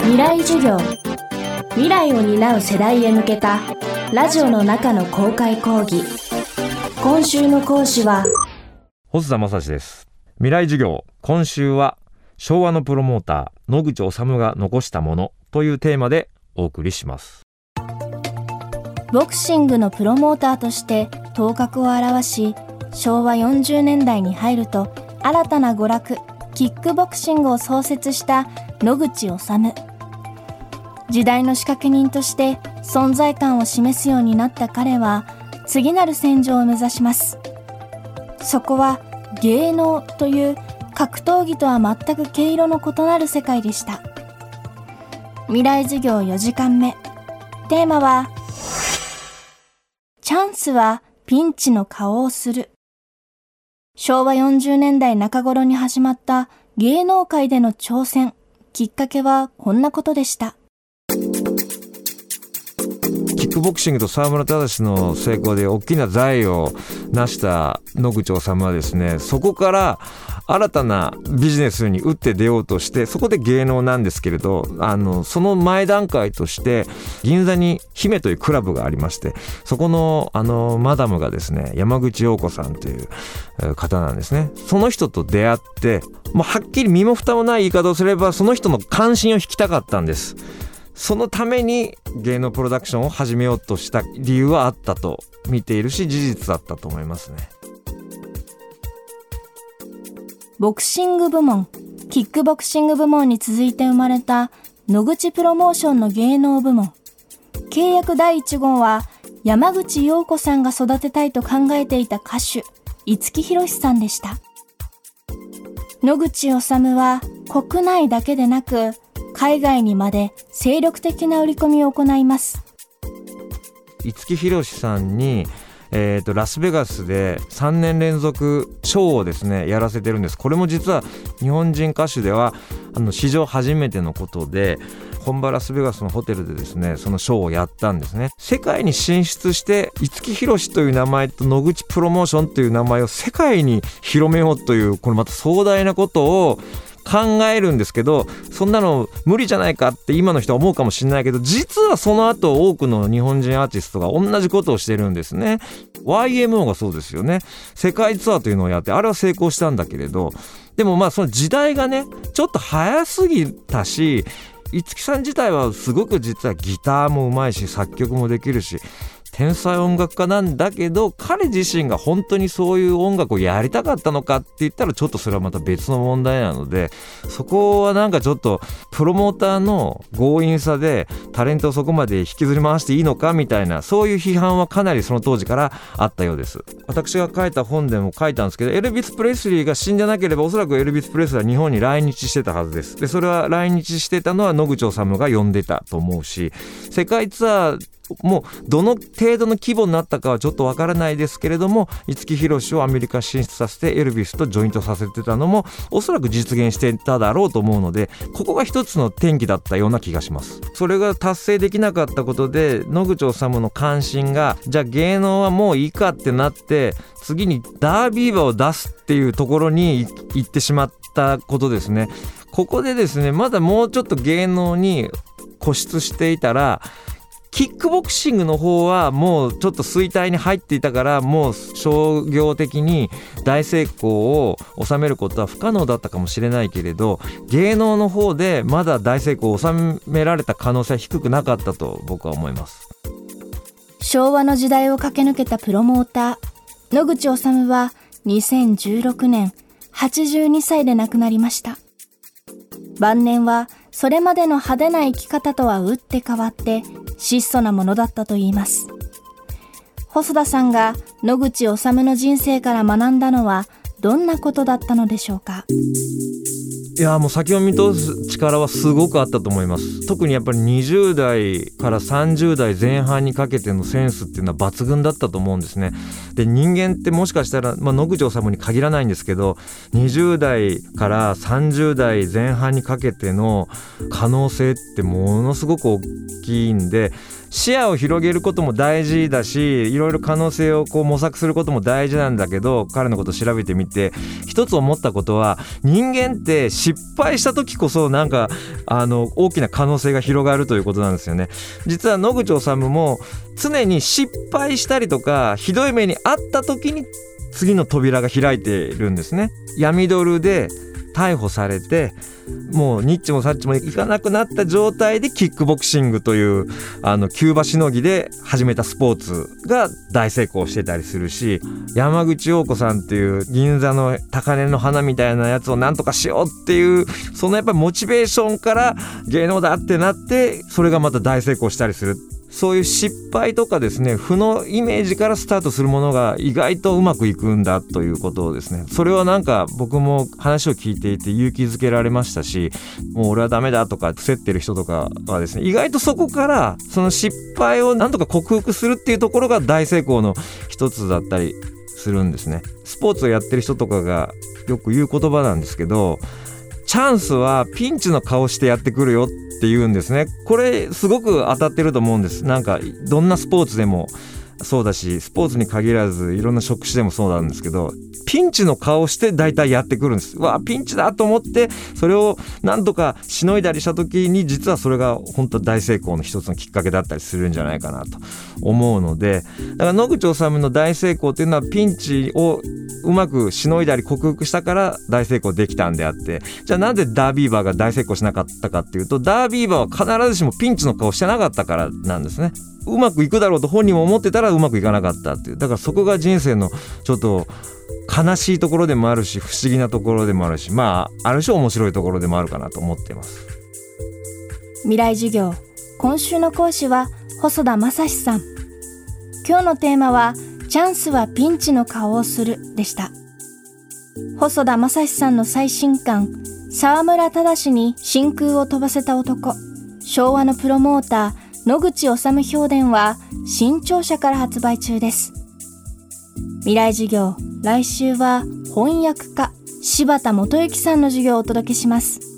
未来授業。未来を担う世代へ向けたラジオの中の公開講義。今週の講師は細田正史です。未来授業。今週は昭和のプロモーター野口治が残したものというテーマでお送りします。ボクシングのプロモーターとして頭角を現し昭和40年代に入ると新たな娯楽キックボクシングを創設した野口治時代の仕掛け人として存在感を示すようになった彼は次なる戦場を目指します。そこは芸能という格闘技とは全く毛色の異なる世界でした。未来授業4時間目。テーマはチャンスはピンチの顔をする。昭和40年代中頃に始まった芸能界での挑戦。きっかけはこんなことでした。クボクシングと沢村忠の成功で大きな財を成した野口治はですねそこから新たなビジネスに打って出ようとしてそこで芸能なんですけれどあのその前段階として銀座に姫というクラブがありましてそこのあのマダムがですね山口陽子さんという方なんですね。その人と出会ってもうはっきり身も蓋もない言い方をすればその人の関心を引きたかったんです。そのために芸能プロダクションを始めようとした理由はあったと見ているし事実だったと思いますね。ボクシング部門キックボクシング部門に続いて生まれた野口プロモーションの芸能部門。契約第1号は山口陽子さんが育てたいと考えていた歌手五木ひろしさんでした。野口治は国内だけでなく海外にまで精力的な売り込みを行います。五木ひろしさんにえーと、ラスベガスで3年連続ショーをですねやらせてるんです。これも実は日本人歌手ではあの史上初めてのことで本場ラスベガスのホテルでですねそのショーをやったんですね。世界に進出して五木ひろしという名前と野口プロモーションという名前を世界に広めようというこれまた壮大なことを考えるんですけどそんなの無理じゃないかって今の人は思うかもしれないけど実はその後多くの日本人アーティストが同じことをしてるんですね。YMO がそうですよね。世界ツアーというのをやってあれは成功したんだけれどでもまあその時代がねちょっと早すぎたし五木さん自体はすごく実はギターもうまいし作曲もできるし天才音楽家なんだけど彼自身が本当にそういう音楽をやりたかったのかって言ったらちょっとそれはまた別の問題なのでそこはなんかちょっとプロモーターの強引さでタレントをそこまで引きずり回していいのかみたいなそういう批判はかなりその当時からあったようです。私が書いた本でも書いたんですけどエルビス・プレスリーが死んでなければおそらくエルビス・プレスリーは日本に来日してたはずです。でそれは来日してたのは野口治が呼んでたと思うし世界ツアーもうどの程度の規模になったかはちょっとわからないですけれども五木ひろしをアメリカ進出させてエルビスとジョイントさせてたのもおそらく実現してただろうと思うのでここが一つの転機だったような気がします。それが達成できなかったことで野口治の関心がじゃあ芸能はもういいかってなって次にダービー馬を出すっていうところに行ってしまったことですね。ここでですねまだもうちょっと芸能に固執していたらキックボクシングの方はもうちょっと衰退に入っていたからもう商業的に大成功を収めることは不可能だったかもしれないけれど芸能の方でまだ大成功を収められた可能性は低くなかったと僕は思います。昭和の時代を駆け抜けたプロモーター野口治は2016年82歳で亡くなりました。晩年はそれまでの派手な生き方とは打って変わって質素なものだったといいます。細田さんが野口治の人生から学んだのはどんなことだったのでしょうか？いやもう先を見通す力はすごくあったと思います。特にやっぱり20代から30代前半にかけてのセンスっていうのは抜群だったと思うんですね。で人間ってもしかしたら、まあ、野口治に限らないんですけど20代から30代前半にかけての可能性ってものすごく大きいんで視野を広げることも大事だしいろいろ可能性をこう模索することも大事なんだけど彼のことを調べてみて一つ思ったことは人間って失敗した時こそなんかあの大きな可能性が広がるということなんですよね。実は野口治も常に失敗したりとかひどい目に遭った時に次の扉が開いてるんですね。闇ドルで逮捕されてもうニッチもサッチもいかなくなった状態でキックボクシングというあのキューバしのぎで始めたスポーツが大成功してたりするし山口陽子さんっていう銀座の高嶺の花みたいなやつをなんとかしようっていうそのやっぱりモチベーションから芸能だってなってそれがまた大成功したりする。そういう失敗とかですね負のイメージからスタートするものが意外とうまくいくんだということをですねそれはなんか僕も話を聞いていて勇気づけられましたしもう俺はダメだとか伏せってる人とかはですね意外とそこからその失敗をなんとか克服するっていうところが大成功の一つだったりするんですね。スポーツをやってる人とかがよく言う言葉なんですけどチャンスはピンチの顔してやってくるよって言うんですね。これすごく当たってると思うんです。なんかどんなスポーツでも。そうだしスポーツに限らずいろんな職種でもそうなんですけどピンチの顔して大体やってくるんですわあピンチだと思ってそれを何とかしのいだりした時に実はそれが本当大成功の一つのきっかけだったりするんじゃないかなと思うのでだから野口治の大成功っていうのはピンチをうまくしのいだり克服したから大成功できたんであってじゃあなんでダービーバーが大成功しなかったかっていうとダービーバーは必ずしもピンチの顔してなかったからなんですね。うまくいくだろうと本人も思ってたらうまくいかなかったっていう。だからそこが人生のちょっと悲しいところでもあるし不思議なところでもあるしまあある種面白いところでもあるかなと思っています未来授業今週の講師は細田正史さん。今日のテーマはチャンスはピンチの顔をするでした。細田正史さんの最新刊沢村忠に真空を飛ばせた男。昭和のプロモーター野口治評伝は新潮社から発売中です。未来授業、来週は翻訳家、柴田元幸さんの授業をお届けします。